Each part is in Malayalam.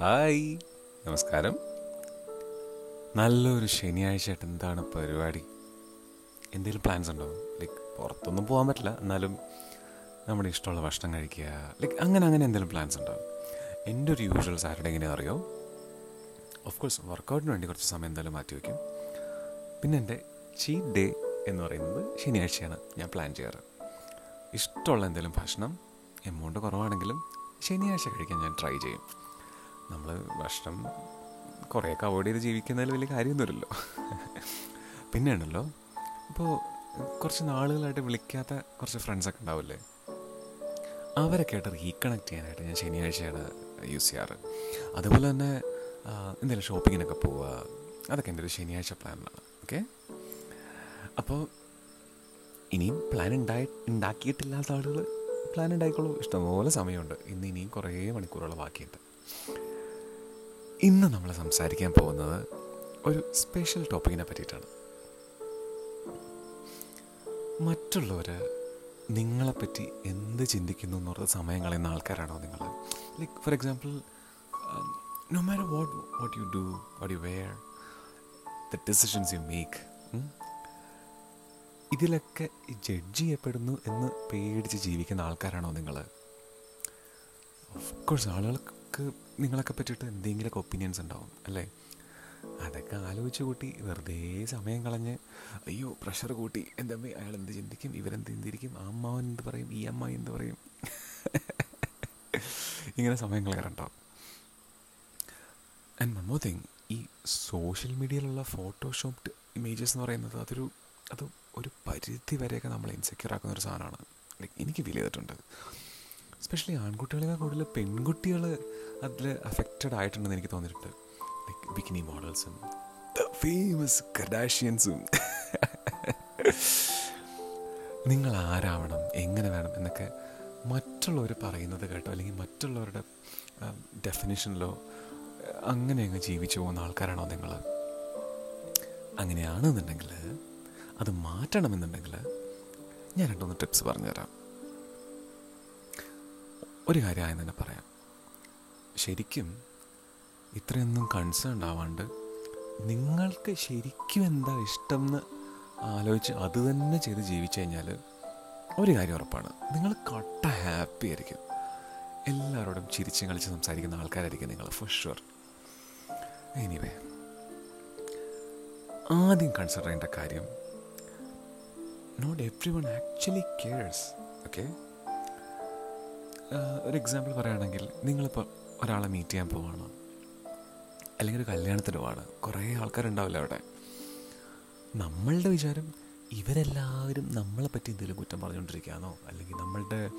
ഹായ്. നമസ്കാരം. നല്ലൊരു ശനിയാഴ്ചയായിട്ട് എന്താണ് പരിപാടി? എന്തെങ്കിലും പ്ലാൻസ് ഉണ്ടോ? ലൈക്ക് പുറത്തൊന്നും പോകാൻ പറ്റില്ല. എന്നാലും നമ്മുടെ ഇഷ്ടമുള്ള ഭക്ഷണം കഴിക്കുക. ലൈക്ക് അങ്ങനെ അങ്ങനെ എന്തെങ്കിലും പ്ലാൻസ് ഉണ്ടോ? എന്റെ ഒരു യൂഷ്വൽ സാറ്റർഡേ എങ്ങനെയാ അറിയോ? ഓഫ് കോഴ്സ് വർക്കൗട്ടിന് വേണ്ടി കുറച്ച് സമയം എന്തായാലും മാറ്റി വയ്ക്കും പിന്നെ എന്റെ ചീറ്റ് ഡേ എന്ന് പറയുന്നത് ശനിയാഴ്ചയാണ് ഞാൻ പ്ലാൻ ചെയ്യാറ്. ഇഷ്ടമുള്ള എന്തെങ്കിലും ഭക്ഷണം എമൗണ്ട് കുറവാണെങ്കിലും ശനിയാഴ്ച കഴിക്കാൻ ഞാൻ ട്രൈ ചെയ്യും. നമ്മൾ ഭക്ഷണം കുറേയൊക്കെ അവോയ്ഡ് ചെയ്ത് ജീവിക്കുന്നതിൽ വലിയ കാര്യമൊന്നുമില്ലല്ലോ. പിന്നെ ഉണ്ടല്ലോ ഇപ്പോൾ കുറച്ച് നാളുകളായിട്ട് വിളിക്കാത്ത കുറച്ച് ഫ്രണ്ട്സൊക്കെ ഉണ്ടാവില്ലേ? അവരൊക്കെ ആയിട്ട് റീകണക്ട് ചെയ്യാനായിട്ട് ഞാൻ ശനിയാഴ്ചയാണ് യൂസ് ചെയ്യാറ്. അതുപോലെ തന്നെ എന്തെങ്കിലും ഷോപ്പിങ്ങിനൊക്കെ പോവുക അതൊക്കെ എന്റെ ഒരു ശനിയാഴ്ച പ്ലാനാണ് ഓക്കെ? അപ്പോൾ ഇനിയും പ്ലാൻ ഉണ്ടായി ഉണ്ടാക്കിയിട്ടില്ലാത്ത ആളുകൾ പ്ലാൻ ഉണ്ടായിക്കോളൂ. ഇഷ്ടംപോലെ സമയമുണ്ട്. ഇന്ന് ഇനിയും കുറേ മണിക്കൂറുകൾ ബാക്കിയുണ്ട്. ഇന്ന് നമ്മൾ സംസാരിക്കാൻ പോകുന്നത് ഒരു സ്പെഷ്യൽ ടോപ്പിക്കിനെ പറ്റിയിട്ടാണ്. മറ്റുള്ളവർ നിങ്ങളെപ്പറ്റി എന്ത് ചിന്തിക്കുന്നു എന്നുള്ള സമയം കളയുന്ന ആൾക്കാരാണോ നിങ്ങൾ? Like for example no matter what what you do what you wear the decisions you make ഇതിലൊക്കെ ജഡ്ജ് ചെയ്യപ്പെടുന്നു എന്ന് പേടിച്ച് ജീവിക്കുന്ന ആൾക്കാരാണോ നിങ്ങൾ? ഓഫ് കോഴ്സ് ആളുകൾക്ക് നിങ്ങളൊക്കെ പറ്റിയിട്ട് എന്തെങ്കിലുമൊക്കെ ഒപ്പീനിയൻസ് ഉണ്ടാവും അല്ലേ? അതൊക്കെ ആലോചിച്ച് കൂട്ടി വെറുതെ സമയം കളഞ്ഞ് അയ്യോ പ്രഷർ കൂട്ടി. എന്റെ അയാൾ എന്ത് ചിന്തിക്കും? ഇവരെന്ത് ചിന്തിരിക്കും ആ അമ്മാവൻ എന്ത് പറയും? ഈ അമ്മ എന്ത് പറയും? ഇങ്ങനെ സമയം കളയാറുണ്ടാവും. ആൻഡ് മോർ തിങ് ഈ സോഷ്യൽ മീഡിയയിലുള്ള ഫോട്ടോഷോപ്ഡ് ഇമേജസ് എന്ന് പറയുന്നത് അതൊരു അത് ഒരു പരിധി വരെയൊക്കെ നമ്മളെ ഇൻസെക്യൂർ ആക്കുന്ന ഒരു സാധനമാണ്. ലൈക്ക് എനിക്ക് ഫീൽ ചെയ്തിട്ടുണ്ട്. എസ്പെഷ്യലി ആൺകുട്ടികളെക്കാൾ കൂടുതൽ പെൺകുട്ടികൾ അതിൽ അഫക്റ്റഡ് ആയിട്ടുണ്ടെന്ന് എനിക്ക് തോന്നിയിട്ടുണ്ട്. ലൈക്ക് ബിക്കിനി മോഡൽസും ദ ഫേമസ് കഡാഷ്യൻസും നിങ്ങൾ ആരാവണം എങ്ങനെ വേണം എന്നൊക്കെ മറ്റുള്ളവർ പറയുന്നത് കേട്ടോ അല്ലെങ്കിൽ മറ്റുള്ളവരുടെ ഡെഫിനിഷനിലോ അങ്ങനെ അങ്ങ് ജീവിച്ചു പോകുന്ന ആൾക്കാരാണോ നിങ്ങൾ? അങ്ങനെയാണെന്നുണ്ടെങ്കിൽ അത് മാറ്റണമെന്നുണ്ടെങ്കിൽ ഞാൻ രണ്ടൊന്ന് ടിപ്സ് പറഞ്ഞുതരാം. ഒരു കാര്യമായി തന്നെ പറയാം. ശരിക്കും ഇത്രയൊന്നും കൺസേൺ ആവാണ്ട് നിങ്ങൾക്ക് ശരിക്കും എന്താ ഇഷ്ടം എന്ന് ആലോചിച്ച് അത് തന്നെ ചെയ്ത് ജീവിച്ചു കഴിഞ്ഞാൽ ഒരു കാര്യം ഉറപ്പാണ്. നിങ്ങൾ കട്ട ഹാപ്പി ആയിരിക്കും. എല്ലാവരോടും ചിരിച്ച് കളിച്ച് സംസാരിക്കുന്ന ആൾക്കാരായിരിക്കും നിങ്ങൾ ഫോർ ഷുവർ എനിവേ ആദ്യം കൺസിഡർ ചെയ്യേണ്ട കാര്യം not everyone actually cares okay ഒരു എക്സാമ്പിൾ പറയുകയാണെങ്കിൽ നിങ്ങളിപ്പോൾ ഒരാളെ മീറ്റ് ചെയ്യാൻ പോവാണ്. അല്ലെങ്കിൽ ഒരു കല്യാണത്തിന് പോവാണ്. കുറേ ആൾക്കാരുണ്ടാവില്ല അവിടെ? നമ്മളുടെ വിചാരം ഇവരെല്ലാവരും നമ്മളെ പറ്റി എന്തെങ്കിലും കുറ്റം പറഞ്ഞുകൊണ്ടിരിക്കുകയാണോ? അല്ലെങ്കിൽ നമ്മളുടെ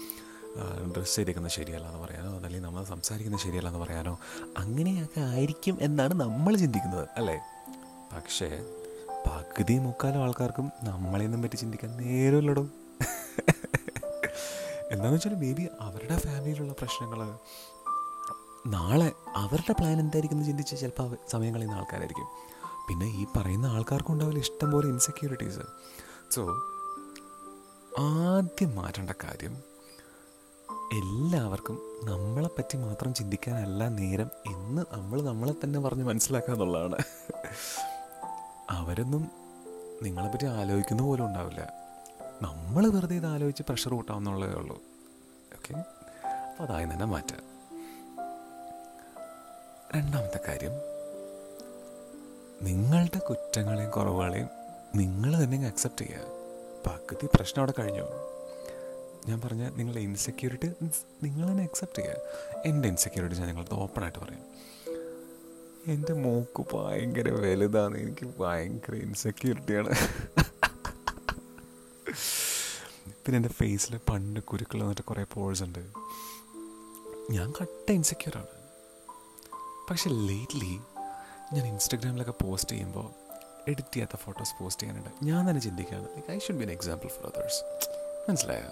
ഡ്രസ്സ് ചെയ്തേക്കുന്നത് ശരിയല്ല എന്ന് പറയാനോ? അല്ലെങ്കിൽ നമ്മൾ സംസാരിക്കുന്നത് ശരിയല്ല എന്ന് പറയാനോ? അങ്ങനെയൊക്കെ ആയിരിക്കും എന്നാണ് നമ്മൾ ചിന്തിക്കുന്നത് അല്ലേ? പക്ഷേ പകുതി മുക്കാലും ആൾക്കാർക്കും നമ്മളെയൊന്നും പറ്റി ചിന്തിക്കാൻ നേരമില്ലടോ. എന്താണെന്ന് വെച്ചാൽ മേ ബി അവരുടെ ഫാമിലിയിലുള്ള പ്രശ്നങ്ങൾ നാളെ അവരുടെ പ്ലാൻ എന്തായിരിക്കും എന്ന് ചിന്തിച്ച് ചിലപ്പോൾ സമയം കളയുന്ന ആൾക്കാരായിരിക്കും. പിന്നെ ഈ പറയുന്ന ആൾക്കാർക്കും ഉണ്ടാവില്ല ഇഷ്ടം പോലെ ഇൻസെക്യൂരിറ്റീസ് സോ ആദ്യം മാറ്റേണ്ട കാര്യം എല്ലാവർക്കും നമ്മളെപ്പറ്റി മാത്രം ചിന്തിക്കാനല്ല നേരം എന്ന് നമ്മൾ നമ്മളെ തന്നെ പറഞ്ഞ് മനസ്സിലാക്കുക എന്നുള്ളതാണ്. അവരൊന്നും നിങ്ങളെപ്പറ്റി ആലോചിക്കുന്ന പോലും ഉണ്ടാവില്ല. നമ്മൾ വെറുതെ ഇത് ആലോചിച്ച് പ്രഷർ കൂട്ടാവുന്നുള്ളതേ ഉള്ളൂ. ഓക്കെ അപ്പോൾ അതായി തന്നെ മാറ്റാം. രണ്ടാമത്തെ കാര്യം നിങ്ങളുടെ കുറ്റങ്ങളെയും കുറവുകളെയും നിങ്ങൾ തന്നെ അക്സെപ്റ്റ് ചെയ്യുക. പകുതി പ്രശ്നം അവിടെ കഴിഞ്ഞു. ഞാൻ പറഞ്ഞ നിങ്ങളുടെ ഇൻസെക്യൂരിറ്റി നിങ്ങൾ തന്നെ അക്സെപ്റ്റ് ചെയ്യുക. എന്റെ ഇൻസെക്യൂരിറ്റി ഞാൻ നിങ്ങളത് ഓപ്പണായിട്ട് പറയാം. എന്റെ മൂക്ക് ഭയങ്കര വലുതാണ് എനിക്ക് ഭയങ്കര ഇൻസെക്യൂരിറ്റിയാണ് പിന്നെ എന്റെ ഫേസിൽ പണ്ട് കുരുക്കൾ വന്നിട്ട് കുറേ പോഴ്സ് ഉണ്ട്. ഞാൻ കട്ട ഇൻസെക്യൂറാണ് പക്ഷെ ലേറ്റ്ലി ഞാൻ ഇൻസ്റ്റഗ്രാമിലൊക്കെ പോസ്റ്റ് ചെയ്യുമ്പോൾ എഡിറ്റ് ചെയ്യാത്ത ഫോട്ടോസ് പോസ്റ്റ് ചെയ്യാനുണ്ട്. ഞാൻ തന്നെ ചിന്തിക്കുകയാണ് like I should be an example for others മനസ്സിലായോ?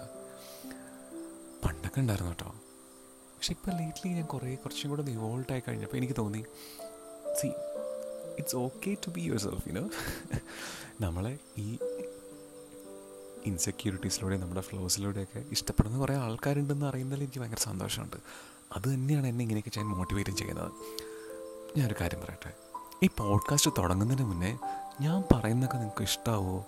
പണ്ടൊക്കെ ഉണ്ടായിരുന്നു കേട്ടോ. പക്ഷെ ഇപ്പോൾ ലേറ്റ്ലി ഞാൻ കുറേ കുറച്ചും കൂടെ ഇവോൾവ് ആയി കഴിഞ്ഞപ്പോൾ എനിക്ക് തോന്നി see it's okay to be yourself you know നമ്മളെ ഈ ഇൻസെക്യൂരിറ്റീസിലൂടെ നമ്മുടെ ഫ്ലോസിലൂടെയൊക്കെ ഇഷ്ടപ്പെടുന്ന കുറേ ആൾക്കാരുണ്ടെന്ന് അറിയുന്നതിൽ എനിക്ക് ഭയങ്കര സന്തോഷമുണ്ട്. അത് തന്നെയാണ് എന്നെ ഇങ്ങനെയൊക്കെ ചെയ്യാൻ മോട്ടിവേറ്റ് ചെയ്യുന്നത്. ഞാനൊരു കാര്യം പറയട്ടെ. ഈ പോഡ്കാസ്റ്റ് തുടങ്ങുന്നതിന് മുന്നേ ഞാൻ പറയുന്നതൊക്കെ നിങ്ങൾക്ക് ഇഷ്ടാവോ?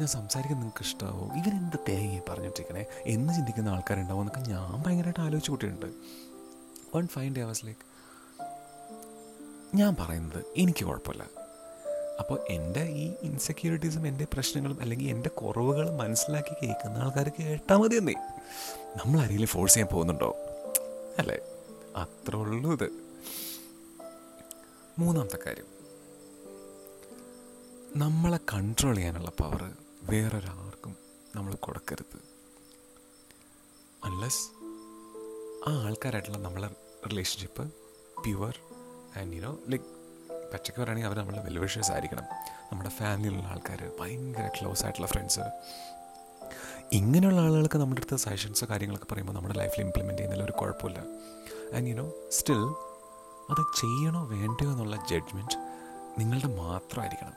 ഞാൻ സംസാരിക്കുന്നത് നിങ്ങൾക്ക് ഇഷ്ടമാവോ ഇവരെന്ത് തേങ്ങ പറഞ്ഞിട്ടിരിക്കണേ എന്ന് ചിന്തിക്കുന്ന ആൾക്കാരുണ്ടാവും എന്നൊക്കെ ഞാൻ ഭയങ്കരമായിട്ട് ആലോചിച്ച് കൂട്ടിയിട്ടുണ്ട്. One fine day was like ഞാൻ പറയുന്നത് എനിക്ക് കുഴപ്പമില്ല. അപ്പോൾ എന്റെ ഈ ഇൻസെക്യൂരിറ്റീസും എന്റെ പ്രശ്നങ്ങളും അല്ലെങ്കിൽ എന്റെ കുറവുകളും മനസ്സിലാക്കി കേൾക്കുന്ന ആൾക്കാർ കേട്ടാൽ മതി എന്നേ. നമ്മൾ ആരെങ്കിലും ഫോഴ്സ് ചെയ്യാൻ പോകുന്നുണ്ടോ? അല്ലേ? അത്ര ഉള്ളൂ ഇത്. മൂന്നാമത്തെ കാര്യം. നമ്മളെ കൺട്രോൾ ചെയ്യാനുള്ള പവർ വേറൊരാർക്കും നമ്മൾ കൊടുക്കരുത്. അൺലെസ് ആ ആൾക്കാരായിട്ടുള്ള നമ്മളെ relationship pure and you know like പച്ചക്ക് പറയുകയാണെങ്കിൽ അവർ നമ്മളെ വെൽവിഷേഴ്സ് ആയിരിക്കണം. നമ്മുടെ ഫാമിലിയിലുള്ള ആൾക്കാർ ഭയങ്കര ക്ലോസ് ആയിട്ടുള്ള ഫ്രണ്ട്സ് ഇങ്ങനെയുള്ള ആളുകൾക്ക് നമ്മുടെ അടുത്ത് സജഷൻസോ കാര്യങ്ങളൊക്കെ പറയുമ്പോൾ നമ്മുടെ ലൈഫിൽ ഇംപ്ലിമെന്റ് ചെയ്യുന്നതിൽ ഒരു കുഴപ്പമില്ല. ആൻഡ് യുനോ സ്റ്റിൽ അത് ചെയ്യണോ വേണ്ടയോ എന്നുള്ള ജഡ്ജ്മെന്റ് നിങ്ങളുടെ മാത്രമായിരിക്കണം.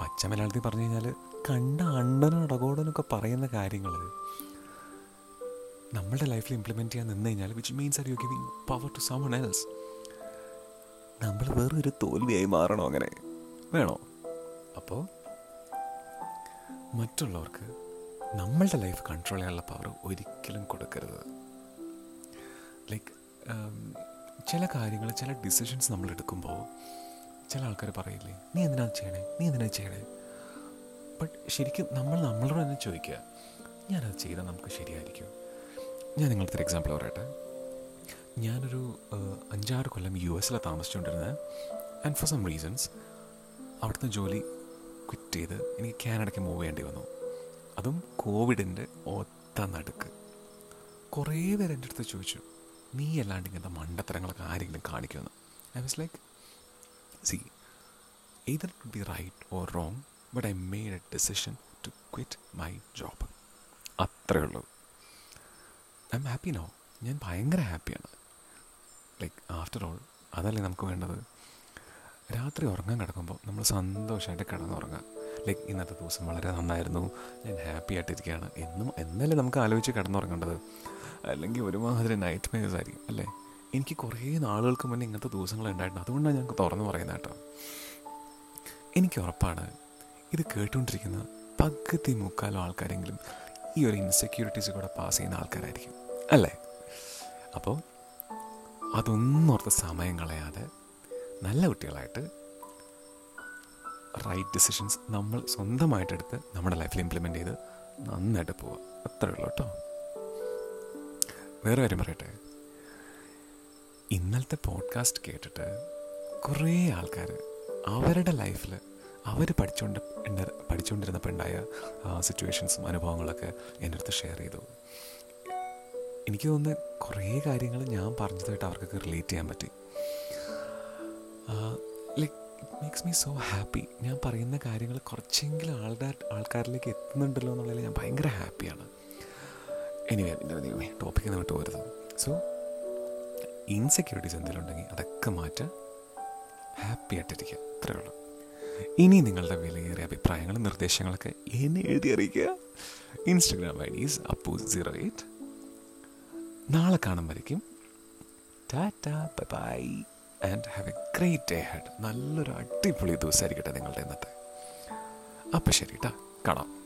പച്ച മലയാളത്തിൽ പറഞ്ഞു കഴിഞ്ഞാൽ കണ്ട അണ്ടനും അടകോടനൊക്കെ പറയുന്ന കാര്യങ്ങൾ നമ്മളുടെ ലൈഫിൽ ഇംപ്ലിമെന്റ് ചെയ്യാൻ നിന്ന് കഴിഞ്ഞാൽ which means are you giving power to someone else നമ്മൾ വേറൊരു തോൽവിയായി മാറണോ അങ്ങനെ? വേണോ? അപ്പോൾ മറ്റുള്ളവർക്ക് നമ്മളുടെ ലൈഫ് കൺട്രോൾ ചെയ്യാനുള്ള പവർ ഒരിക്കലും കൊടുക്കരുത്. ലൈക്ക് ചില കാര്യങ്ങൾ ചില ഡിസിഷൻസ് നമ്മൾ എടുക്കുമ്പോൾ ചില ആൾക്കാർ പറയില്ലേ നീ എന്തിനാ ചെയ്യണേ? നീ എന്തിനാ ചെയ്യണേ? ബട്ട് ശരിക്കും നമ്മൾ നമ്മളോട് തന്നെ ചോദിക്കുക ഞാനത് ചെയ്താൽ നമുക്ക് ശരിയായിരിക്കും. ഞാൻ നിങ്ങളുടെ ഒരു എക്സാമ്പിൾ പറയട്ടെ. ഞാനൊരു അഞ്ചാറ് കൊല്ലം യു എസിലാണ് താമസിച്ചുകൊണ്ടിരുന്നത് ആൻഡ് ഫോർ സം റീസൺസ് അവിടുത്തെ ജോലി ക്വിറ്റ് ചെയ്ത് എനിക്ക് കാനഡയ്ക്ക് മൂവ് ചെയ്യേണ്ടി വന്നു. അതും കോവിഡിന്റെ ഒത്ത നടുക്ക്. കുറേ പേര് എന്റെ അടുത്ത് ചോദിച്ചു നീ അല്ലാണ്ട് ഇങ്ങനത്തെ മണ്ടത്തരങ്ങളൊക്കെ ആരെങ്കിലും കാണിക്കുമെന്ന്? I was like see either it would be right or wrong but I made a decision to quit my job. അത്രേ ഉള്ളൂ. ഐ എം ഹാപ്പി നോ ഞാൻ ഭയങ്കര ഹാപ്പിയാണ്. ലൈക്ക് ആഫ്റ്റർ ഓൾ അതല്ലേ നമുക്ക് വേണ്ടത്? രാത്രി ഉറങ്ങാൻ കിടക്കുമ്പോൾ നമ്മൾ സന്തോഷമായിട്ട് കിടന്നുറങ്ങാം. ലൈക്ക് ഇന്നത്തെ ദിവസം വളരെ നന്നായിരുന്നു. ഞാൻ ഹാപ്പി ആയിട്ടിരിക്കുകയാണ്. എന്നും എന്നല്ലേ നമുക്ക് ആലോചിച്ച് കിടന്നുറങ്ങേണ്ടത്? അല്ലെങ്കിൽ ഒരുമാതിരി നൈറ്റ് മേസ് ആയിരിക്കും അല്ലേ? എനിക്ക് കുറേ നാളുകൾക്ക് മുന്നേ ഇങ്ങനത്തെ ദിവസങ്ങൾ ഉണ്ടായിട്ടുണ്ട് അതുകൊണ്ടാണ് ഞങ്ങൾക്ക് തുറന്നു പറയുന്നത് കേട്ടോ. എനിക്ക് ഉറപ്പാണ്. ഇത് കേട്ടുകൊണ്ടിരിക്കുന്ന പകുതി മുക്കാലോ ആൾക്കാരെങ്കിലും ഈ ഒരു ഇൻസെക്യൂരിറ്റീസ് കൂടെ പാസ് ചെയ്യുന്ന ആൾക്കാരായിരിക്കും അല്ലേ? അപ്പോൾ അതൊന്നോർത്ത് സമയം കളയാതെ നല്ല കുട്ടികളായിട്ട് റൈറ്റ് ഡിസിഷൻസ് നമ്മൾ സ്വന്തമായിട്ടെടുത്ത് നമ്മുടെ ലൈഫിൽ ഇംപ്ലിമെന്റ് ചെയ്ത് നന്നായിട്ട് പോവുക. അത്രേ ഉള്ളൂ കേട്ടോ. വേറെ കാര്യം പറയട്ടെ? ഇന്നലത്തെ പോഡ്കാസ്റ്റ് കേട്ടിട്ട് കുറേ ആൾക്കാർ അവരുടെ ലൈഫിൽ അവർ പഠിച്ചുകൊണ്ട് പഠിച്ചുകൊണ്ടിരുന്നപ്പോൾ ഉണ്ടായ സിറ്റുവേഷൻസും അനുഭവങ്ങളൊക്കെ എന്റെ അടുത്ത് ഷെയർ ചെയ്തു. എനിക്ക് തോന്നുന്ന കുറേ കാര്യങ്ങൾ ഞാൻ പറഞ്ഞതായിട്ട് അവർക്കൊക്കെ റിലേറ്റ് ചെയ്യാൻ പറ്റി. Like it makes me so happy ഞാൻ പറയുന്ന കാര്യങ്ങൾ കുറച്ചെങ്കിലും ആളുടെ ആൾക്കാരിലേക്ക് എത്തുന്നുണ്ടല്ലോ എന്നുള്ളതിൽ ഞാൻ ഭയങ്കര ഹാപ്പിയാണ് എനിവേ ദൈവമേ ടോപ്പിക്കിൽ നിന്ന് വിട്ടു പോരുത്. സോ ഇൻസെക്യൂരിറ്റീസ് എന്തെങ്കിലും ഉണ്ടെങ്കിൽ അതൊക്കെ മാറ്റുക ഹാപ്പി ആയിട്ടിരിക്കുക. അത്രേ ഉള്ളൂ. ഇനി നിങ്ങളുടെ വിലയേറിയ അഭിപ്രായങ്ങളും നിർദ്ദേശങ്ങളൊക്കെ എന്നെ എഴുതി അറിയിക്കുക. Instagram IDs Appu zero eight നാളെ കാണുമ്പോഴേക്കും tata bye bye and have a great day ahead നല്ലൊരു അടിപൊളി ദിവസമായിരിക്കട്ടെ നിങ്ങളുടെ ഇന്നത്തെ. അപ്പം ശരി കേട്ടോ കാണാം.